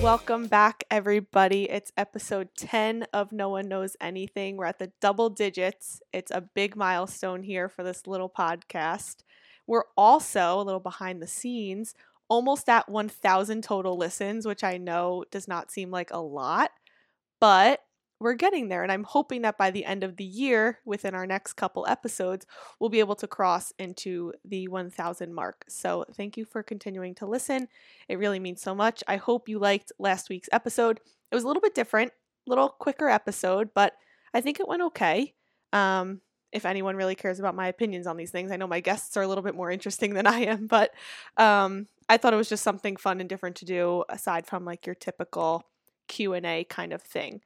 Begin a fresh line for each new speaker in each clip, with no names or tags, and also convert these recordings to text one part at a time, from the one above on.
Welcome back, everybody. It's episode 10 of No One Knows Anything. We're at the double digits. It's a big milestone here for this little podcast. We're also a little behind the scenes, almost at 1,000 total listens, which I know does not seem like a lot, but we're getting there. And I'm hoping that by the end of the year, within our next couple episodes, we'll be able to cross into the 1000 mark. So thank you for continuing to listen. It really means so much. I hope you liked last week's episode. It was a little bit different, a little quicker episode, but I think it went okay. Um, if anyone really cares about my opinions on these things, I know my guests are a little bit more interesting than I am, but um, I thought it was just something fun and different to do aside from like your typical Q&A kind of thing.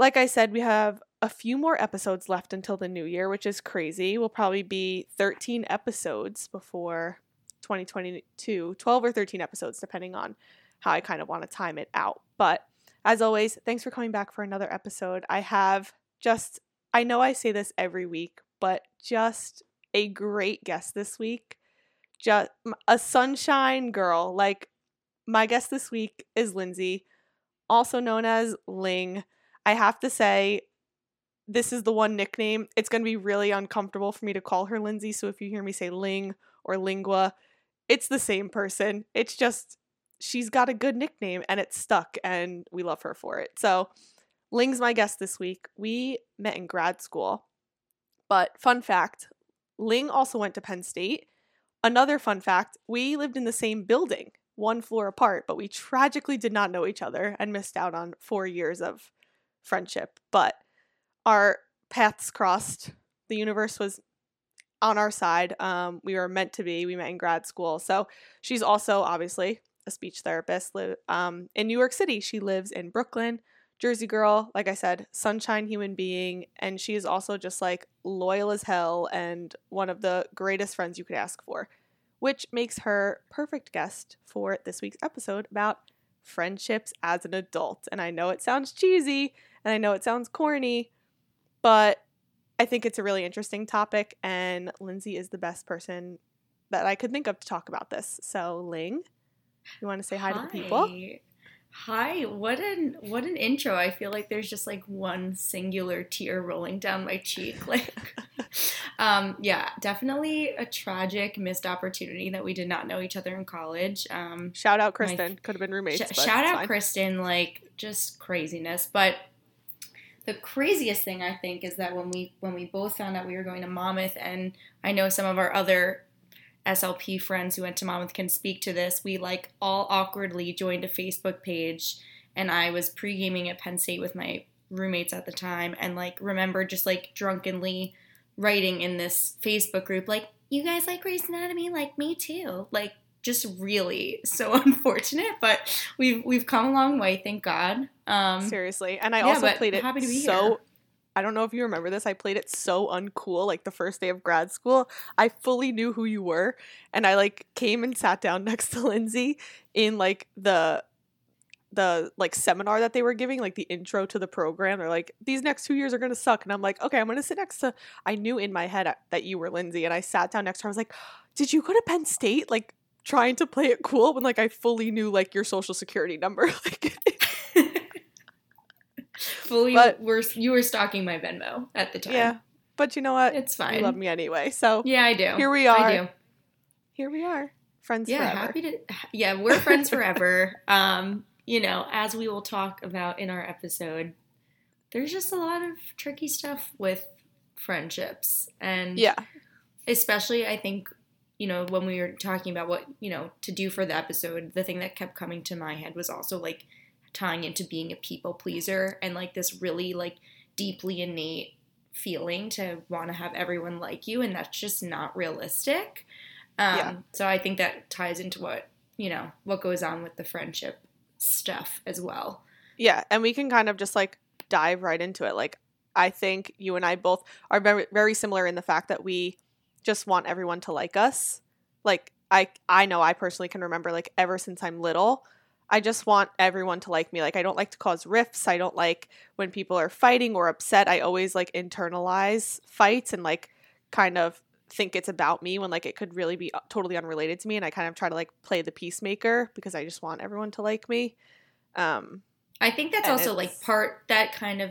Like I said, we have a few more episodes left until the new year, which is crazy. We'll probably be 13 episodes before 2022, 12 or 13 episodes, depending on how I kind of want to time it out. But as always, thanks for coming back for another episode. I have just, I know I say this every week, but just a great guest this week. Just a sunshine girl. Like, my guest this week is Lindsay, also known as Ling. I have to say, this is the one nickname. It's going to be really uncomfortable for me to call her Lindsay. So if you hear me say Ling or Lingua, it's the same person. It's just she's got a good nickname and it's stuck and we love her for it. So Ling's my guest this week. We met in grad school. But fun fact, Ling also went to Penn State. Another fun fact, we lived in the same building, one floor apart, but we tragically did not know each other and missed out on 4 years of friendship, but our paths crossed. The universe was on our side. Um, we were meant to be. We met in grad school. So she's also obviously a speech therapist li- um, in New York City. She lives in Brooklyn, Jersey girl. Like I said, sunshine human being. And she is also just like loyal as hell and one of the greatest friends you could ask for, which makes her perfect guest for this week's episode about friendships as an adult. And I know it sounds cheesy, and I know it sounds corny, but I think it's a really interesting topic, and Lindsay is the best person that I could think of to talk about this. So, Ling, you want to say hi, hi. to the people?
Hi, what an what an intro. I feel like there's just like one singular tear rolling down my cheek. Like um yeah, definitely a tragic missed opportunity that we did not know each other in college. Um
Shout out Kristen. Could have been roommates.
Sh- shout out fine. Kristen, like just craziness. But the craziest thing I think is that when we when we both found out we were going to Monmouth, and I know some of our other SLP friends who went to Monmouth can speak to this. We like all awkwardly joined a Facebook page, and I was pre gaming at Penn State with my roommates at the time, and like remember just like drunkenly writing in this Facebook group like, "You guys like Grey's Anatomy? Like me too." Like just really so unfortunate, but we've we've come a long way, thank God.
Um, Seriously, and I yeah, also played it happy to be so. Here. I don't know if you remember this. I played it so uncool, like the first day of grad school. I fully knew who you were, and I like came and sat down next to Lindsay in like the the like seminar that they were giving, like the intro to the program. They're like, these next two years are gonna suck, and I'm like, okay, I'm gonna sit next to. I knew in my head that you were Lindsay, and I sat down next to her. I was like, did you go to Penn State? Like trying to play it cool when like I fully knew like your social security number. like
fully but, were you were stalking my Venmo at the time.
Yeah. But you know what?
It's fine.
You love me anyway. So
Yeah, I do.
Here we are. I do. Here we are. Friends
yeah,
forever.
happy to Yeah, we're friends forever. um, you know, as we will talk about in our episode, there's just a lot of tricky stuff with friendships and
Yeah.
Especially I think you know, when we were talking about what, you know, to do for the episode, the thing that kept coming to my head was also like tying into being a people pleaser and like this really like deeply innate feeling to want to have everyone like you and that's just not realistic. Um, yeah. so I think that ties into what, you know, what goes on with the friendship stuff as well.
Yeah, and we can kind of just like dive right into it. Like I think you and I both are very very similar in the fact that we just want everyone to like us. Like I I know I personally can remember like ever since I'm little, I just want everyone to like me. Like I don't like to cause rifts. I don't like when people are fighting or upset. I always like internalize fights and like kind of think it's about me when like it could really be uh, totally unrelated to me and I kind of try to like play the peacemaker because I just want everyone to like me. Um
I think that's also like part that kind of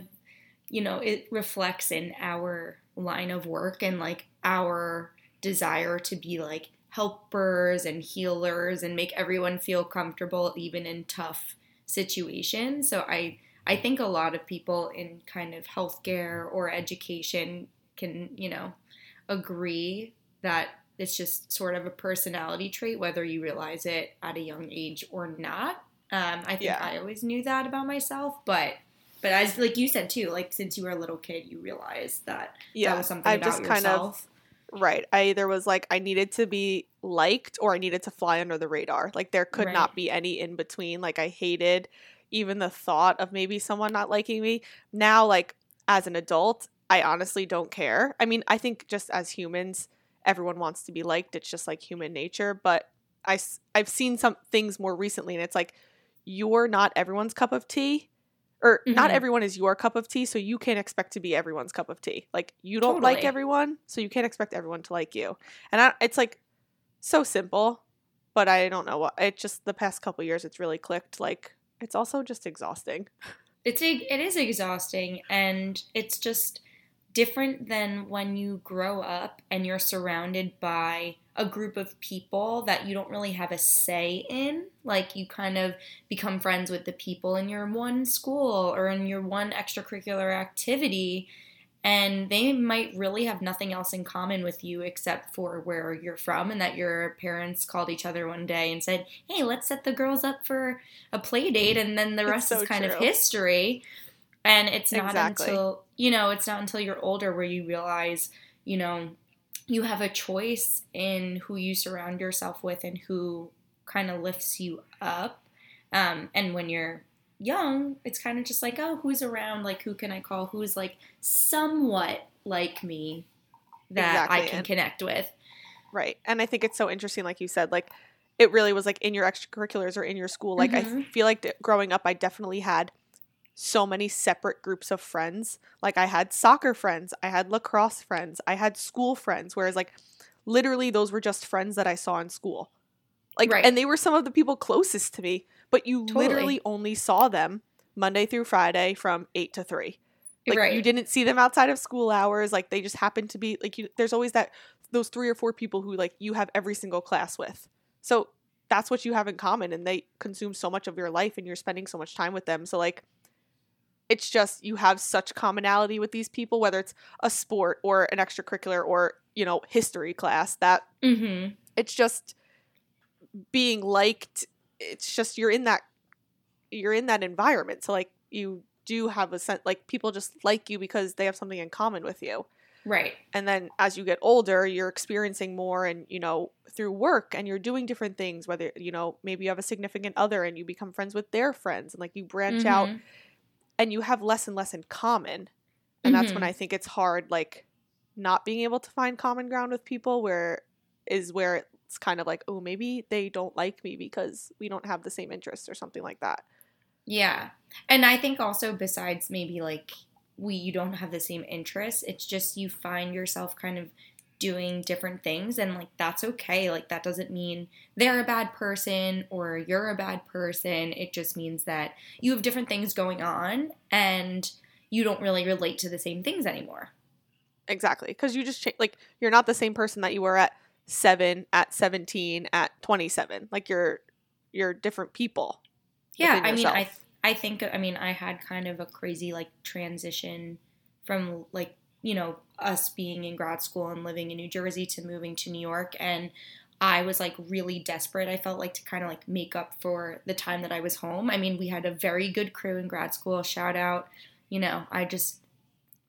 you know, it reflects in our line of work and like our desire to be like helpers and healers and make everyone feel comfortable even in tough situations. So I I think a lot of people in kind of healthcare or education can, you know, agree that it's just sort of a personality trait whether you realize it at a young age or not. Um, I think yeah. I always knew that about myself, but but as like you said too, like since you were a little kid, you realized that yeah, that was something I about just yourself. Kind of,
Right. I either was like I needed to be liked or I needed to fly under the radar. Like there could right. not be any in between. Like I hated even the thought of maybe someone not liking me. Now like as an adult, I honestly don't care. I mean, I think just as humans, everyone wants to be liked. It's just like human nature, but I I've seen some things more recently and it's like you're not everyone's cup of tea or mm-hmm. not everyone is your cup of tea, so you can't expect to be everyone's cup of tea. Like you don't totally. like everyone, so you can't expect everyone to like you. And I, it's like so simple, but I don't know what. It just the past couple years, it's really clicked. Like it's also just exhausting.
It's it is exhausting, and it's just different than when you grow up and you're surrounded by a group of people that you don't really have a say in. Like you kind of become friends with the people in your one school or in your one extracurricular activity. And they might really have nothing else in common with you except for where you're from, and that your parents called each other one day and said, Hey, let's set the girls up for a play date, and then the rest so is kind true. of history. And it's not exactly. until, you know, it's not until you're older where you realize, you know, you have a choice in who you surround yourself with and who kind of lifts you up. Um, and when you're young, it's kind of just like, oh, who's around? Like, who can I call? Who's like somewhat like me that exactly. I can and, connect with?
Right. And I think it's so interesting, like you said, like it really was like in your extracurriculars or in your school. Like, mm-hmm. I feel like growing up, I definitely had so many separate groups of friends. Like I had soccer friends, I had lacrosse friends, I had school friends, whereas like literally those were just friends that I saw in school. Like right. and they were some of the people closest to me, but you totally. literally only saw them Monday through Friday from 8 to 3. Like right. you didn't see them outside of school hours, like they just happened to be like you there's always that those three or four people who like you have every single class with. So that's what you have in common and they consume so much of your life and you're spending so much time with them. So like it's just you have such commonality with these people whether it's a sport or an extracurricular or you know history class that mm-hmm. it's just being liked it's just you're in that you're in that environment so like you do have a sense like people just like you because they have something in common with you
right
and then as you get older you're experiencing more and you know through work and you're doing different things whether you know maybe you have a significant other and you become friends with their friends and like you branch mm-hmm. out and you have less and less in common. And mm-hmm. that's when mm-hmm. I think it's hard, like not being able to find common ground with people where is where it's kind of like, oh, maybe they don't like me because we don't have the same interests or something like that.
Yeah. And I think also besides maybe like we you don't have the same interests, it's just you find yourself kind of doing different things and like that's okay. Like that doesn't mean they're a bad person or you're a bad person. It just means that you have different things going on and you don't really relate to the same things anymore.
Exactly. Because you just change like you're not the same person that you were at 7 at 17 at 27 like you're you're different people
yeah i mean i i think i mean i had kind of a crazy like transition from like you know, us being in grad school and living in New Jersey to moving to New York. And I was like really desperate. I felt like to kind of like make up for the time that I was home. I mean, we had a very good crew in grad school. Shout out, you know, I just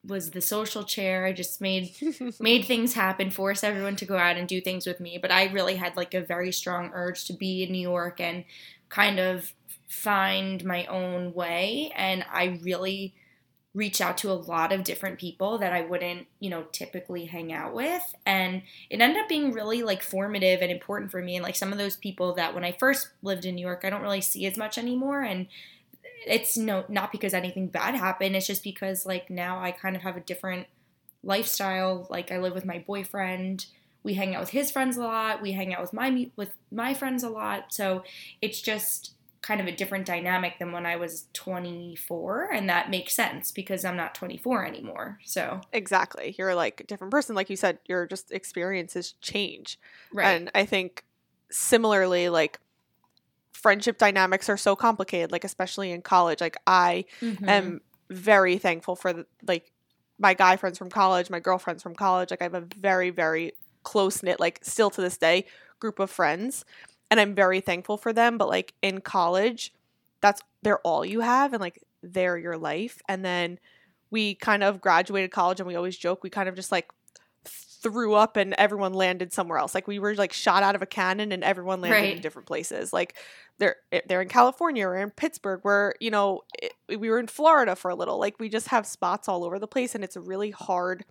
was the social chair. I just made made things happen, forced everyone to go out and do things with me. But I really had like a very strong urge to be in New York and kind of find my own way. And I really reached out to a lot of different people that I wouldn't, you know, typically hang out with. And it ended up being really like formative and important for me. And like some of those people that when I first lived in New York, I don't really see as much anymore. And it's no not because anything bad happened. It's just because like now I kind of have a different lifestyle. Like I live with my boyfriend. We hang out with his friends a lot. We hang out with my with my friends a lot. So it's just kind of a different dynamic than when I was 24 and that makes sense because I'm not 24 anymore. So
Exactly. You're like a different person like you said, your just experiences change.
right.
And I think similarly like friendship dynamics are so complicated like especially in college. Like I
Mhm.
am very thankful for the, like my guy friends from college, my girlfriends from college. Like I have a very very close knit like still to this day group of friends and I'm very thankful for them, but like in college that's they're all you have and like they're your life. And then we kind of graduated college and we always joke we kind of just like threw up and everyone landed somewhere else. Like we were like shot out of a cannon and everyone landed in different places. Like they're eh, they're in California or in Pittsburgh where you know it, we were in Florida for a little. Like we just have spots all over the place and it's a really hard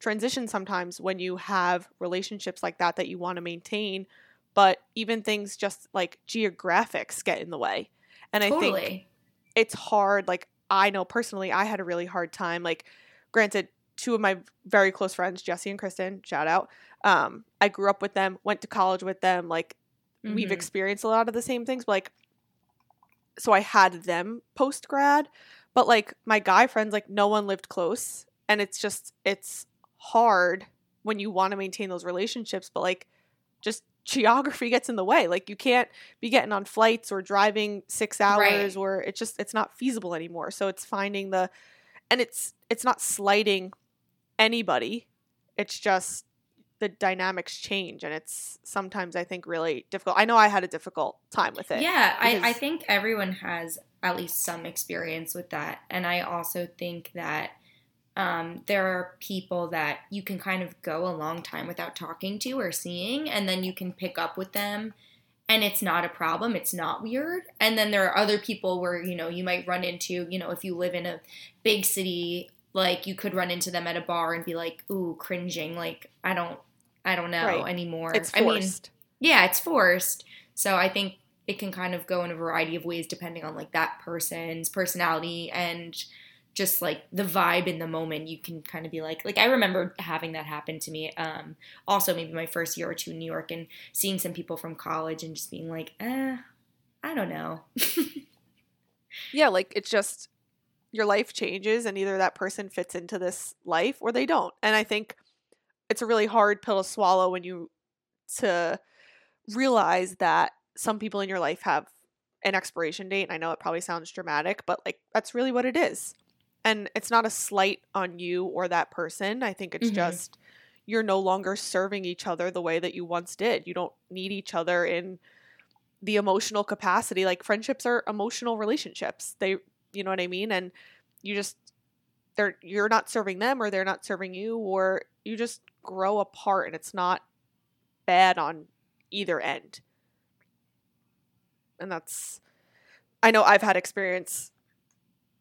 transition sometimes when you have relationships like that that you want to maintain but even things just like geographics get in the way and I think it's hard like i know personally i had a really hard time like granted two of my very close friends jesse and kristen shout out um i grew up with them went to college with them like we've
Mhm.
experienced a lot of the same things but like so i had them post grad but like my guy friends like no one lived close and it's just it's hard when you want to maintain those relationships but like just geography gets in the way like you can't be getting on flights or driving six hours
Right.
or it's just it's not feasible anymore so it's finding the and it's it's not slighting anybody it's just the dynamics change and it's sometimes i think really difficult i know i had a difficult time with it
Yeah, I, I think everyone has at least some experience with that. And I also think that um, there are people that you can kind of go a long time without talking to or seeing, and then you can pick up with them. And it's not a problem. It's not weird. And then there are other people where, you know, you might run into, you know, if you live in a big city, like you could run into them at a bar and be like, ooh, cringing. Like, I don't, I don't know
Right.
anymore.
it's
I mean,
forced
yeah, it's forced. So I think it can kind of go in a variety of ways depending on like that person's personality and just like the vibe in the moment. You can kind of be like, like I remember having that happen to me. Um, also maybe my first year or two in New York and seeing some people from college and just being like, eh, I don't know.
yeah like it's just your life changes and either that person fits into this life or they don't and i think it's a really hard pill to swallow when you to realize that some people in your life have an expiration date and i know it probably sounds dramatic but like that's really what it is and it's not a slight on you or that person. I think it's
Mhm.
just you're no longer serving each other the way that you once did. You don't need each other in the emotional capacity. Like friendships are emotional relationships. They you know what i mean? And you just they're you're not serving them or they're not serving you or you just grow apart and it's not bad on either end. And that's i know i've had experience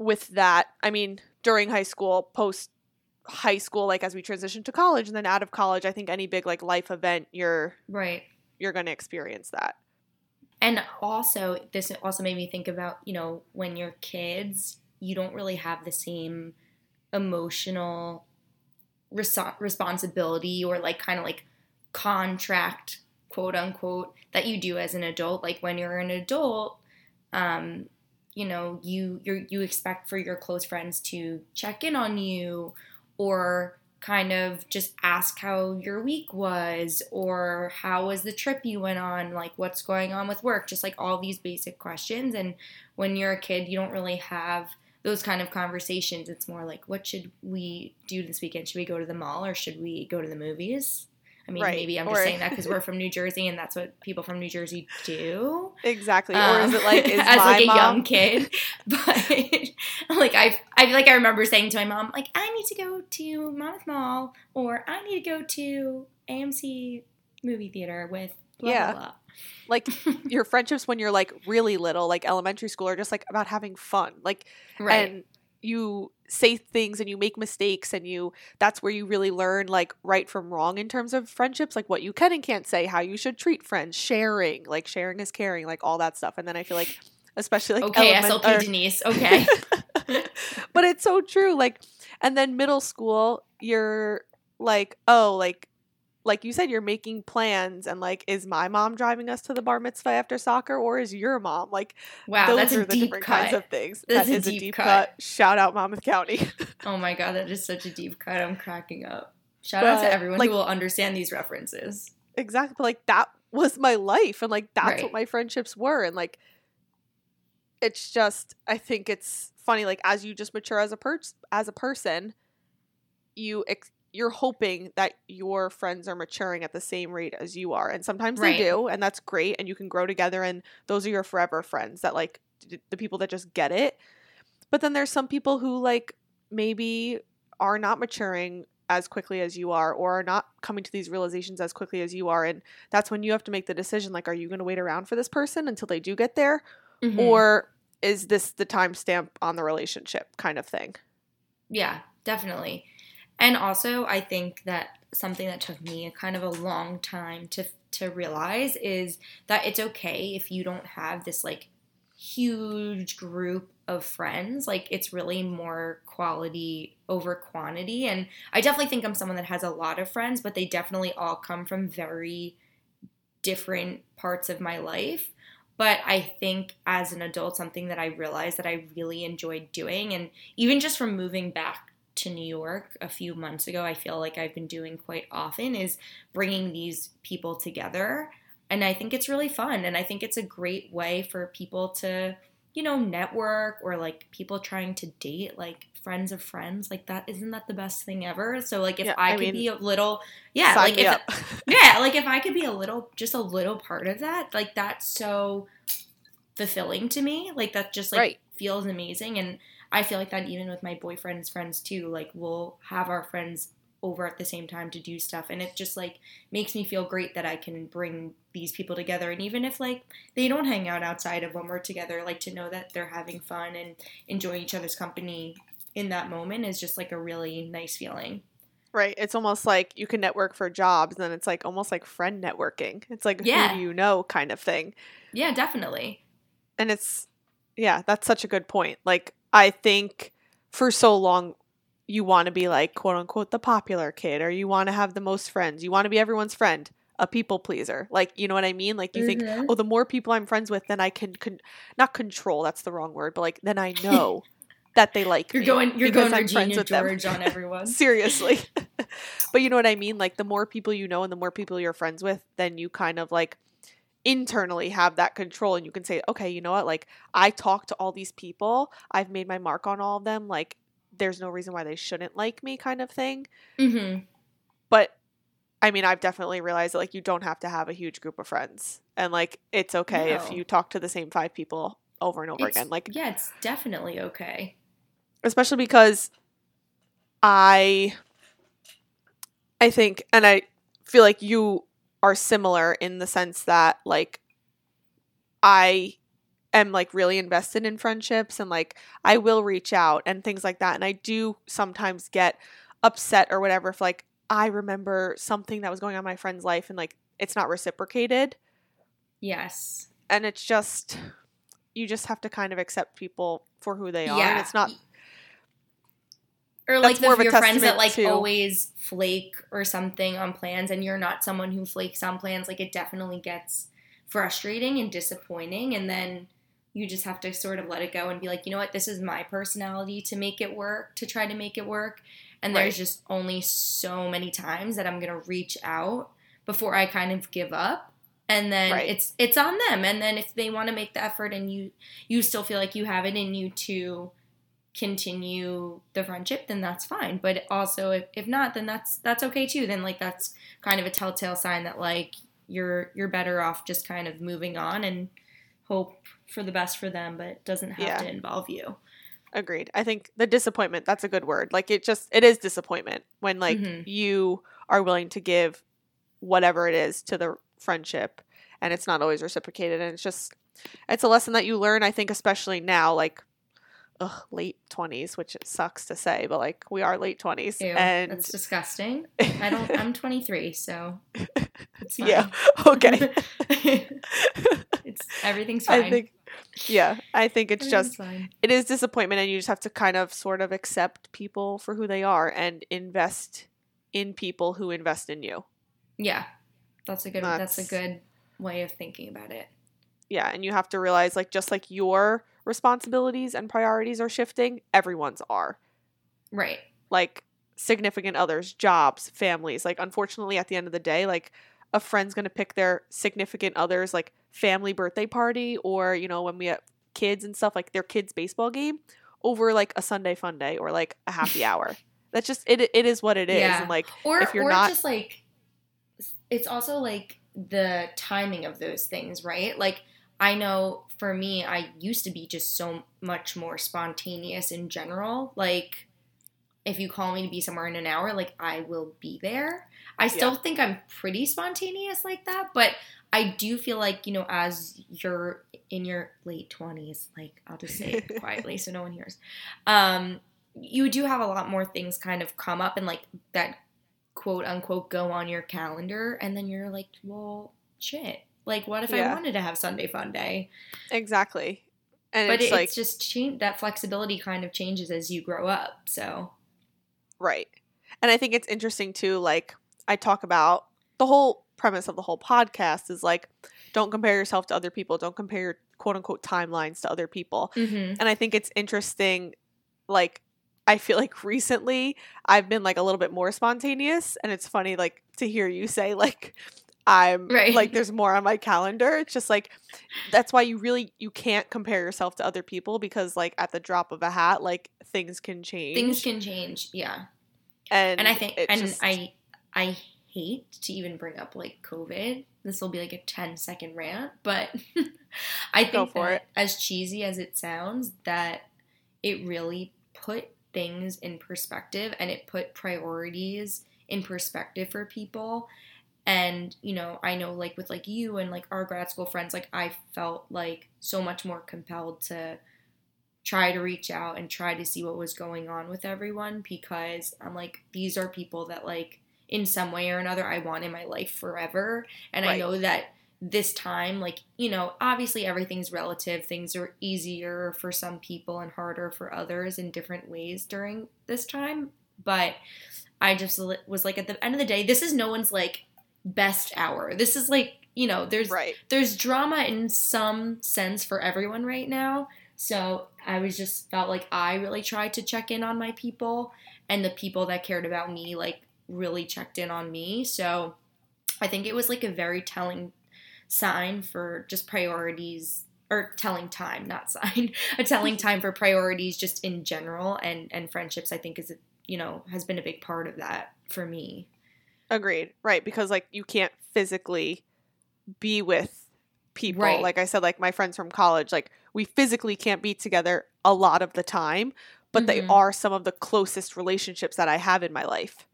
with that i mean during high school post high school like as we transition to college and then out of college i think any big like life event you're
right.
you're going to experience that
And also, this also made me think about, you know, when you're kids, you don't really have the same emotional res- responsibility or like kind of like contract, quote unquote, that you do as an adult. Like when you're an adult, um, you know, you you you expect for your close friends to check in on you or kind of just ask how your week was or how was the trip you went on like what's going on with work just like all these basic questions. And when you're a kid you don't really have those kind of conversations. It's more like what should we do this weekend? Should we go to the mall or should we go to the movies i mean
Right,
maybe i'm
or-
just saying that because we're from new jersey and that's what people from new jersey do.
Exactly or is
um,
it like is
as
my
like a
mom
young kid but like i i feel like i remember saying to my mom like i need to go to monmouth mall or i need to go to amc movie theater with blah
Yeah.
blah blah.
Like your friendships when you're like really little like elementary school are just like about having fun like
right.
and you say things and you make mistakes and you that's where you really learn like right from wrong in terms of friendships like what you can and can't say how you should treat friends sharing like sharing is caring like all that stuff and then i feel like especially like
okay,
element-
SLP
or-
Denise. Okay.
but it's so true like and then middle school you're like oh like like you said you're making plans and like is my mom driving us to the bar mitzvah after soccer or is your mom like
Wow,
those
that's
are
a
the
deep
different
cut.
kinds of things
That's
That
a
is
deep cut.
shout out monmouth county
oh my god, that is such a deep cut. I'm cracking up. Shout out to everyone
like-
who will understand these references.
exactly but like that was my life and like that's
Right.
what my friendships were and like it's just i think it's funny like as you just mature as a per- as a person you ex- you're hoping that your friends are maturing at the same rate as you are and sometimes
Right.
they do and that's great and you can grow together and those are your forever friends that like d- the people that just get it but then there's some people who like maybe are not maturing as quickly as you are or are not coming to these realizations as quickly as you are and that's when you have to make the decision like are you going to wait around for this person until they do get there
Mhm.
or is this the timestamp on the relationship kind of thing
Yeah, definitely. And also, I think that something that took me a kind of a long time to to realize is that it's okay if you don't have this like huge group of friends. Like it's really more quality over quantity. And I definitely think I'm someone that has a lot of friends, but they definitely all come from very different parts of my life. But I think as an adult, something that I realized that I really enjoyed doing, and even just from moving back to New York a few months ago, I feel like I've been doing quite often is bringing these people together. And I think it's really fun. And I think it's a great way for people to, you know, network or like people trying to date, like friends of friends. Like that, isn't that the best thing ever? So, like, if
Yeah,
I,
I
could
mean,
be a little, yeah, like if, yeah, like if I could be a little, just a little part of that, like that's so fulfilling to me. Like that just like
Right.
feels amazing. And I feel like that even with my boyfriend's friends too. Like we'll have our friends over at the same time to do stuff. And it just like makes me feel great that I can bring these people together. And even if like they don't hang out outside of when we're together, like to know that they're having fun and enjoying each other's company in that moment is just like a really nice feeling.
right it's almost like you can network for jobs and then it's like almost like friend networking it's like
Yeah.
who do you know kind of thing
Yeah, definitely.
and it's yeah that's such a good point like i think for so long you want to be like quote unquote the popular kid or you want to have the most friends you want to be everyone's friend a people pleaser like you know what i mean like you think
Mhm.
oh the more people i'm friends with then i can con- not control that's the wrong word but like then i know that they like
You're going you're going
I'm friends
Regina
with them.
On everyone.
seriously but you know what i mean like the more people you know and the more people you're friends with then you kind of like internally have that control and you can say okay you know what? Like i talk to all these people. I've made my mark on all of them. Like there's no reason why they shouldn't like me kind of thing.
Hmm
but i mean i've definitely realized that like you don't have to have a huge group of friends and like it's okay if you talk to the same five people over and over
It's-
again like
yeah, it's definitely okay.
especially because I I think and I feel like you are similar in the sense that like I am like really invested in friendships and like I will reach out and things like that. And I do sometimes get upset or whatever if like I remember something that was going on in my friend's life and like it's not reciprocated.
Yes.
and it's just you just have to kind of accept people for who they are. And it's not
Or like the, your friends that like
to-
always flake or something on plans, and you're not someone who flakes on plans. Like it definitely gets frustrating and disappointing, and then you just have to sort of let it go and be like, you know what, this is my personality to make it work, to try to make it work. And there's just only so many times that I'm gonna reach out before I kind of give up. And then
Right.
it's it's on them. And then if they want to make the effort and you you still feel like you have it in you to continue the friendship, then that's fine. But also if, if not, then that's that's okay too. Then like that's kind of a telltale sign that like you're you're better off just kind of moving on and hope for the best for them, but it doesn't have
Yeah.
to involve you.
Agreed. I think the disappointment, that's a good word. Like it just it is disappointment when like
Mhm.
you are willing to give whatever it is to the friendship and it's not always reciprocated and it's just it's a lesson that you learn I think especially now like ugh, late 20s, which it sucks to say, but like we are late 20s.
Ew,
and
that's disgusting. I don't. I'm 23, so
yeah, okay.
it's everything's fine.
I think, yeah, I think it's just
fine.
it is disappointment and you just have to kind of sort of accept people for who they are and invest in people who invest in you
yeah. That's a good. That's,
That's-
a good way of thinking about it.
yeah and you have to realize like just like your responsibilities and priorities are shifting everyone's are
Right.
like significant others jobs families like unfortunately at the end of the day like a friend's going to pick their significant others like family birthday party or you know when we have kids and stuff like their kids baseball game over like a sunday fun day or like a happy hour that's just it it is what it is
Yeah.
and like
Or
If you're
or
not-
just like it's also like the timing of those things, right? Like I know for me, I used to be just so much more spontaneous in general. Like if you call me to be somewhere in an hour, like I will be there. I still think I'm pretty spontaneous like that, but I do feel like, you know, as you're in your late 20s, like I'll just say it quietly so no one hears. Um you do have a lot more things kind of come up and like that quote unquote go on your calendar and then you're like, well, shit. Like what if
Yeah.
I wanted to have Sunday fun day?
exactly and
but
it's
it,
like
it's just change that flexibility kind of changes as you grow up. So
Right. And I think it's interesting too, like, I talk about the whole premise of the whole podcast is like, don't compare yourself to other people, don't compare your quote unquote timelines to other people.
mm-hmm.
And I think it's interesting, like, I feel like recently I've been like a little bit more spontaneous, and it's funny, like, to hear you say, like, I'm
Right.
like there's more on my calendar. It's just like that's why you really you can't compare yourself to other people because like at the drop of a hat, like things can change.
things can change. Yeah.
and
And I think and
just-
I I hate to even bring up like COVID. This will be like a 10 second rant, but I think
for
that
it.
as cheesy as it sounds, that it really put things in perspective and it put priorities in perspective for people. And, you know, I know like with like you and like our grad school friends, like I felt like so much more compelled to try to reach out and try to see what was going on with everyone because I'm like, these are people that like in some way or another I want in my life forever. And I know that this time, like, you know, obviously everything's relative. Things are easier for some people and harder for others in different ways during this time. But I just was like, at the end of the day, this is no one's like best hour. This is like, you know, there's
right.
there's drama in some sense for everyone right now. So I was just felt like I really tried to check in on my people, and the people that cared about me like really checked in on me. So I think it was like a very telling sign for just priorities or telling time, not sign, a telling time for priorities just in general and and friendships. I think is you know has been a big part of that for me.
Agreed. Right. Because like you can't physically be with people.
Right.
Like I said, like my friends from college, like we physically can't be together a lot of the time, but they
Mhm.
are some of the closest relationships that I have in my life.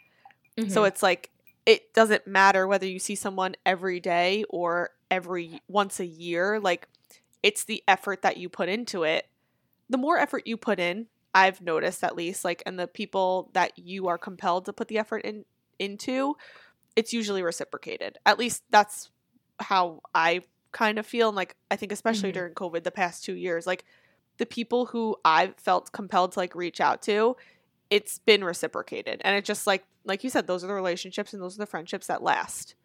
So
Mhm.
it's like it doesn't matter whether you see someone every day or every once a year, like it's the effort that you put into it. The more effort you put in, I've noticed at least, like and the people that you are compelled to put the effort in into, it's usually reciprocated. At least that's how I kind of feel. And like I think especially
Mhm.
during COVID the past two years, like the people who I've felt compelled to like reach out to, it's been reciprocated. And it just like like you said, those are the relationships and those are the friendships that last.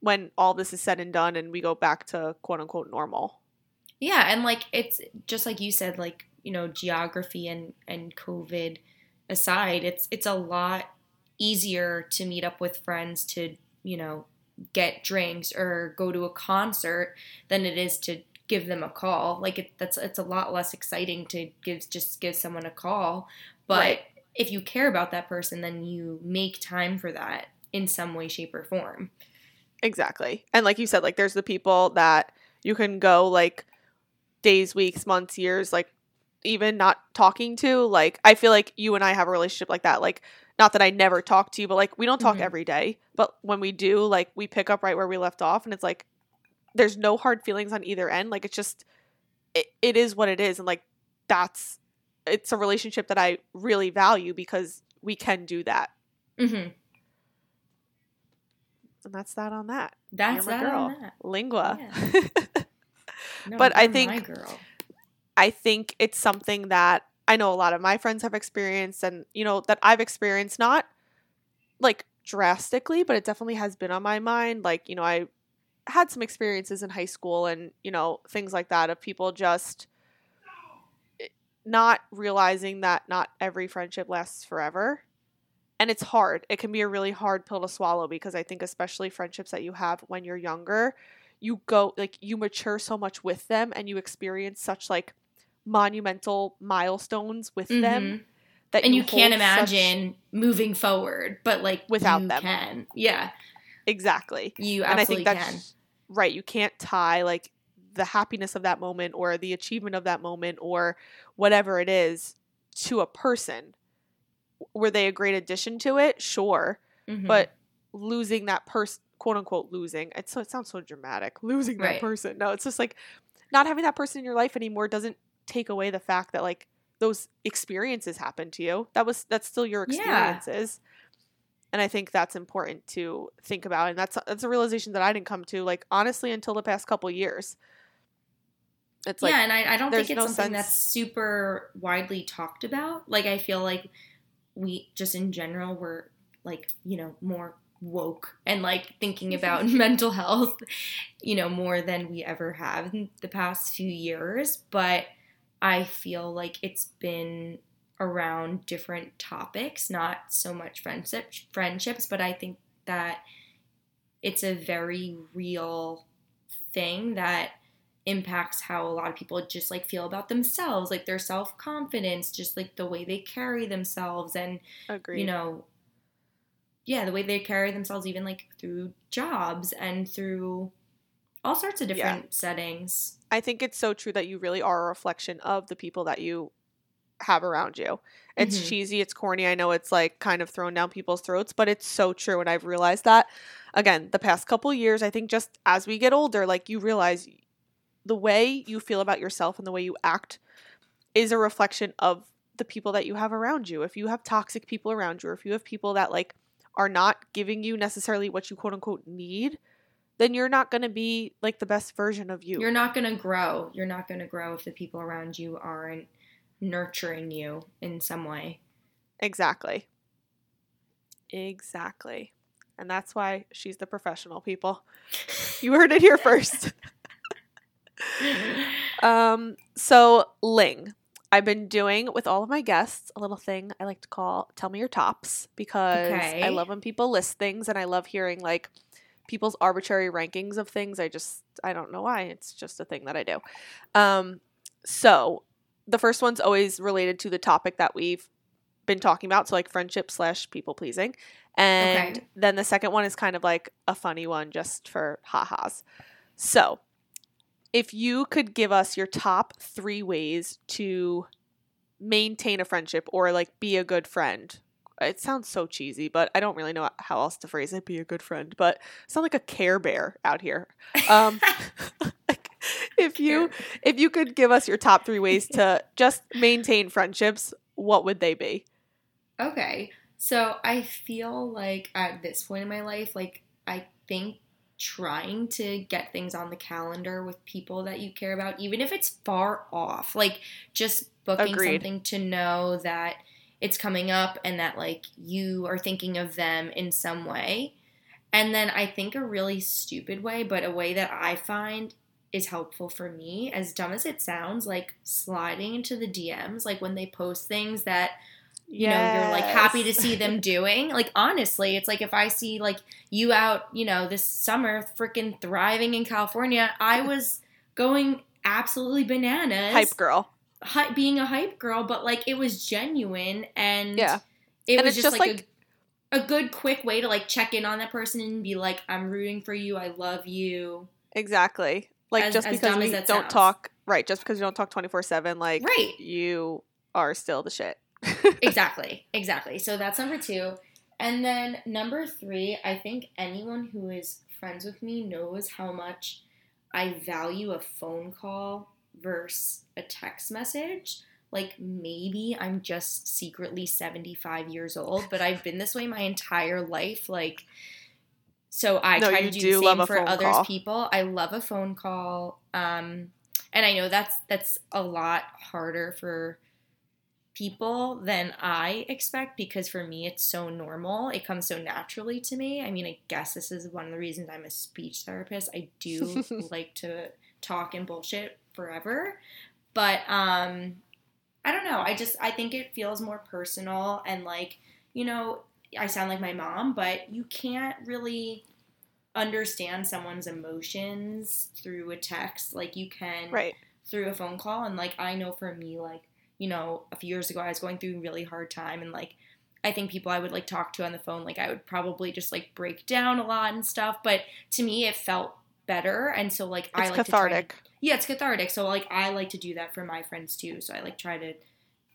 When all this is said and done and we go back to quote unquote normal.
Yeah, and like it's just like you said, like you know, geography and and COVID aside, it's it's a lot easier to meet up with friends to you know get drinks or go to a concert than it is to give them a call. Like it, that's it's a lot less exciting to give just give someone a call, but
Right.
if you care about that person, then you make time for that in some way, shape, or form.
Exactly. And like you said, like there's the people that you can go like days, weeks, months, years, like even not talking to. Like I feel like you and I have a relationship like that. Like not that I never talk to you, but like we don't talk
Mhm.
every day. But when we do, like we pick up right where we left off and it's like there's no hard feelings on either end. Like it's just it, it is what it is and like that's it's a relationship that I really value because we can do that.
Mm-hmm.
And that's that on that.
That's
You're my
that
girl.
on that.
Lingua.
No,
But I think-
my girl.
I think it's something that I know a lot of my friends have experienced and you know that I've experienced not like drastically, but it definitely has been on my mind. Like, you know, I had some experiences in high school and, you know, things like that of people just eh, not realizing that not every friendship lasts forever. And it's hard. It can be a really hard pill to swallow because I think especially friendships that you have when you're younger, you go like you mature so much with them and you experience such like monumental milestones with them
Mhm.
that
and you can't imagine moving forward, but like
Without
you
them.
can. Yeah,
exactly
you
and i
absolutely
think
can.
that's right you can't tie like the happiness of that moment or the achievement of that moment or whatever it is to a person were they a great addition to it sure
Mhm.
but losing that person quote unquote losing it's so it sounds so dramatic losing that
Right.
person no it's just like not having that person in your life anymore doesn't take away the fact that like those experiences happened to you that was that's still your
Yeah.
experiences and i think that's important to think about and that's that's a realization that i didn't come to like honestly until the past couple years it's like
yeah, and I, I don't think it's
no
something
sense-
that's super widely talked about. Like I feel like we just in general we're like you know more woke and like thinking mm-hmm. about mental health, you know, more than we ever have in the past few years. But I feel like it's been around different topics, not so much friendship friendships, but I think that it's a very real thing that impacts how a lot of people just like feel about themselves, like their self confidence, just like the way they carry themselves, and
agreed.
you know, yeah, the way they carry themselves, even like through jobs and through all sorts of
Yeah.
different settings.
I think it's so true that you really are a reflection of the people that you have around you. It's
Mhm.
cheesy, it's corny. I know it's like kind of thrown down people's throats, but it's so true. And I've realized that again, the past couple years, I think just as we get older, like you realize the way you feel about yourself and the way you act is a reflection of the people that you have around you. If you have toxic people around you, or if you have people that like are not giving you necessarily what you quote unquote need, then you're not going to be like the best version of you.
You're not going to grow. You're not going to grow if the people around you aren't nurturing you in some way.
Exactly. Exactly. And that's why she's the professional people. You heard it here first. Um, so Ling, I've been doing with all of my guests a little thing I like to call tell me your tops because I love when people list things and I love hearing like people's arbitrary rankings of things. I just I don't know why. It's just a thing that I do. Um, so the first one's always related to the topic that we've been talking about, so like friendship slash people pleasing. And
Okay.
then the second one is kind of like a funny one just for ha-has. So if you could give us your top three ways to maintain a friendship or like be a good friend. It sounds so cheesy, but I don't really know how else to phrase it. Be a good friend, but sound like a care bear out here. Um, like, if you if you could give us your top three ways to just maintain friendships, what would they be?
Okay. So I feel like at this point in my life, like I think trying to get things on the calendar with people that you care about, even if it's far off, like just booking
Agreed.
something to know that it's coming up and that like you are thinking of them in some way. And then I think a really stupid way, but a way that I find is helpful for me, as dumb as it sounds, like sliding into the DMs, like when they post things that you know you're like happy to see them doing like honestly it's like if i see like you out you know this summer freaking thriving in california i was going absolutely bananas
hype girl.
Hy- being a hype girl but like it was genuine and
Yeah.
it
And
was just,
just
like, a, a good quick way to like check in on that person and be like i'm rooting for you i love you
Exactly. Like
As-
just
as
because we don't
sounds.
talk right, just because you don't talk twenty four seven, like
right
you are still the shit.
exactly exactly so that's number two and then number three i think anyone who is friends with me knows how much i value a phone call versus a text message like maybe I'm just secretly 75 years old, but I've been this way my entire life. Like, so I
No,
try to do,
do
the same for
call.
people. I love a phone call. Um, and I know that's that's a lot harder for people than I expect because for me it's so normal. It comes so naturally to me. I mean, I guess this is one of the reasons I'm a speech therapist. I do like to talk and bullshit forever. But um I don't know. I just I think it feels more personal and like, you know, I sound like my mom, but you can't really understand someone's emotions through a text like you can
Right.
through a phone call and like I know for me like you know a few years ago I was going through a really hard time and like I think people I would like talk to on the phone like I would probably just like break down a lot and stuff but to me it felt better and so like I
It's
like to try to- yeah it's cathartic so like I like to do that for my friends too so I like try to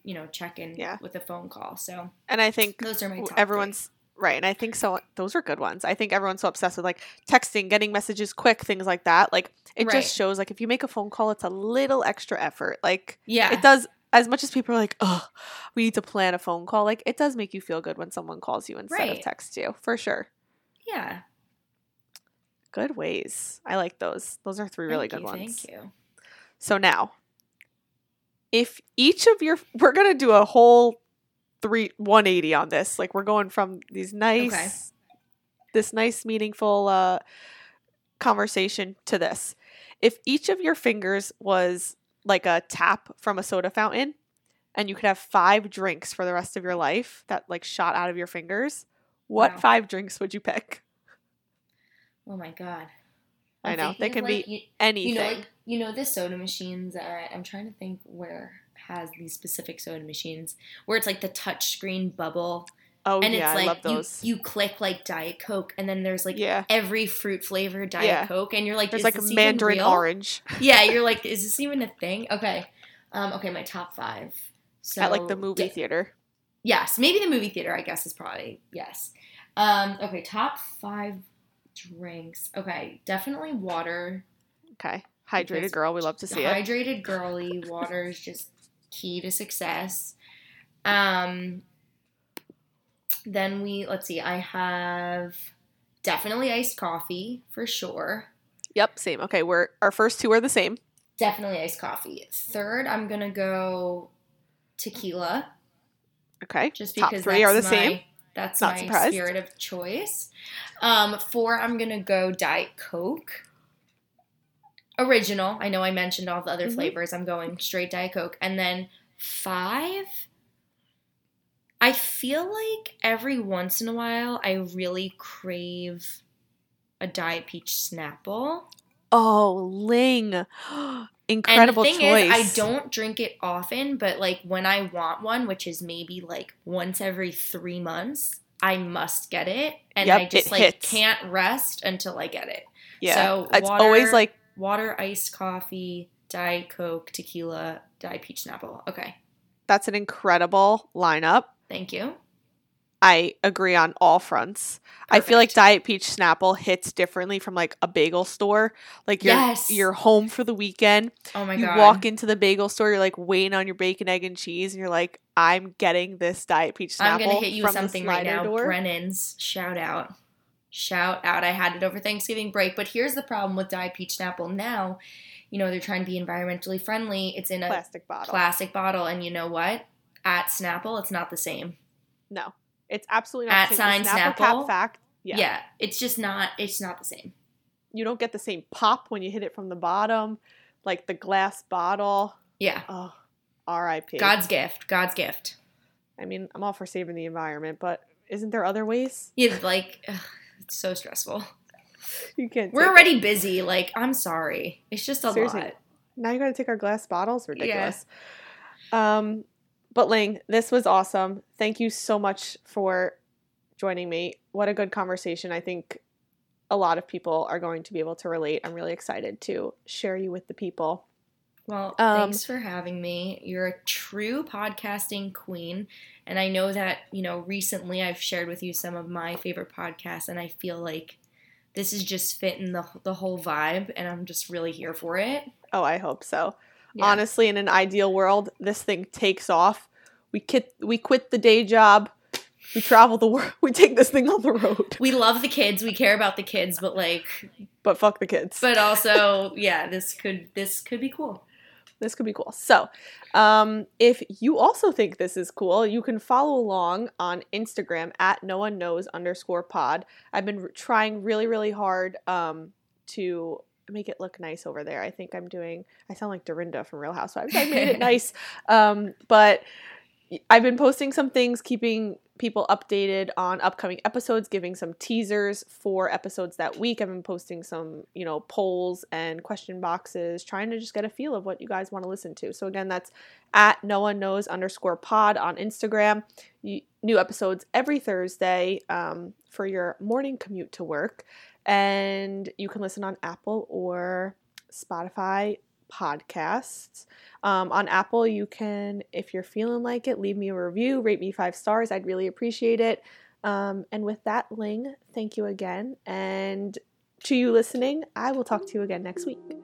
you know check in
Yeah.
with a phone call so
And I think
those are my top
everyone's right. And I think so. Those are good ones. I think everyone's so obsessed with like texting, getting messages quick, things like that. Like it
Right.
just shows like if you make a phone call, it's a little extra effort. Like
yeah
it does. As much as people are like, oh, we need to plan a phone call. Like it does make you feel good when someone calls you instead of text you, for sure.
yeah
Good ways. I like those. Those are three really
Thank
good
you,
ones.
thank you
So now, if each of your, we're gonna do a whole three 180 on this. Like we're going from these nice, this nice meaningful uh, conversation to this. If each of your fingers was like a tap from a soda fountain, and you could have five drinks for the rest of your life that like shot out of your fingers, what
Wow.
five drinks would you pick?
Oh my god
I
I'm
know. They can be
like, you-
Anything.
You know, like you know the soda machines. Uh, I'm trying to think where has these specific soda machines where it's like the touch screen bubble,
oh
and
yeah,
it's
I love
like you,
those.
you click like Diet Coke, and then there's like
yeah.
every fruit flavor Diet
Yeah.
Coke, and you're like,
There's like mandarin orange
Yeah, you're like, is this even a thing? Okay, um, okay, my top five. So
at like the movie
di-
theater.
Yes, maybe the movie theater. I guess is probably yes. Um, okay, top five drinks. Okay, definitely water.
Okay. Hydrated girl, we love to see it.
hydrated girly water is just key to success um then we let's see i have definitely iced coffee for sure
Yep, same. Okay, we're our first two are the same.
definitely iced coffee third i'm gonna go tequila
Okay.
just
Top
because
three
that's
are the
my,
same.
That's
Not
my
surprised.
spirit of choice um four i'm gonna go diet coke original i know i mentioned all the other
Mhm.
flavors i'm going straight diet coke and then five i feel like every once in a while i really crave a diet peach snapple
Oh, Ling. Incredible
and the thing
choice.
is, I don't drink it often, but like when I want one, which is maybe like once every three months, I must get it, and
Yep,
I just like
hits.
can't rest until I get it.
Yeah.
So
it's
water-
always like
Water, iced coffee, diet coke, tequila, diet peach snapple. Okay,
that's an incredible lineup.
thank you.
I agree on all fronts. I feel like Diet Peach Snapple hits differently from like a bagel store. Like you're
Yes.
you're home for the weekend.
Oh my
you
god.
walk into the bagel store, you're like waiting on your bacon, egg, and cheese, and you're like, I'm getting this Diet Peach Snapple.
I'm gonna hit you with
from the
something right now.
door.
Brennan's shout out. Shout out. I had it over Thanksgiving break, but here's the problem with Diet Peach Snapple now. You know, they're trying to be environmentally friendly. It's in a
plastic bottle.
plastic bottle, and you know what? At Snapple, it's not the same.
no, it's absolutely not
At
the same.
Sign
Snapple
Snapple?
fact. Yeah.
Yeah. it's just not. It's not the same.
you don't get the same pop when you hit it from the bottom, like the glass bottle.
Yeah,
Oh, R.I.P.
God's gift. God's gift.
I mean, I'm all for saving the environment, but isn't there other ways?
Yeah, like ugh, it's so stressful.
You can't.
We're
take it.
already busy. Like I'm sorry. It's just a
Seriously.
lot.
now you got to take our glass bottles. Ridiculous. Um, but Ling, this was awesome. Thank you so much for joining me. What a good conversation. I think a lot of people are going to be able to relate. I'm really excited to share you with the people.
Well,
Um,
thanks for having me. You're a true podcasting queen. And I know that, you know, recently I've shared with you some of my favorite podcasts, and I feel like this is just fitting the, the whole vibe, and I'm just really here for it.
Oh, I hope so.
Yeah.
Honestly, in an ideal world, this thing takes off. We quit we quit the day job. We travel the world. We take this thing on the road.
We love the kids. We care about the kids, but like,
But fuck the kids.
but also, yeah, this could this could be cool.
this could be cool. So, um, if you also think this is cool, you can follow along on Instagram at no one knows underscore pod. I've been r- trying really, really hard um, to make it look nice over there. I think I'm doing. I sound like Dorinda from Real Housewives. I made it nice, um, but I've been posting some things, keeping people updated on upcoming episodes, giving some teasers for episodes that week. I've been posting some, you know, polls and question boxes, trying to just get a feel of what you guys want to listen to. So again, that's at no one knows underscore pod on Instagram. You, new episodes every Thursday um, for your morning commute to work, and you can listen on Apple or Spotify podcasts. Um, on Apple, you can, if you're feeling like it, leave me a review, rate me five stars. I'd really appreciate it. Um, and with that, Ling, thank you again. And to you listening, I will talk to you again next week.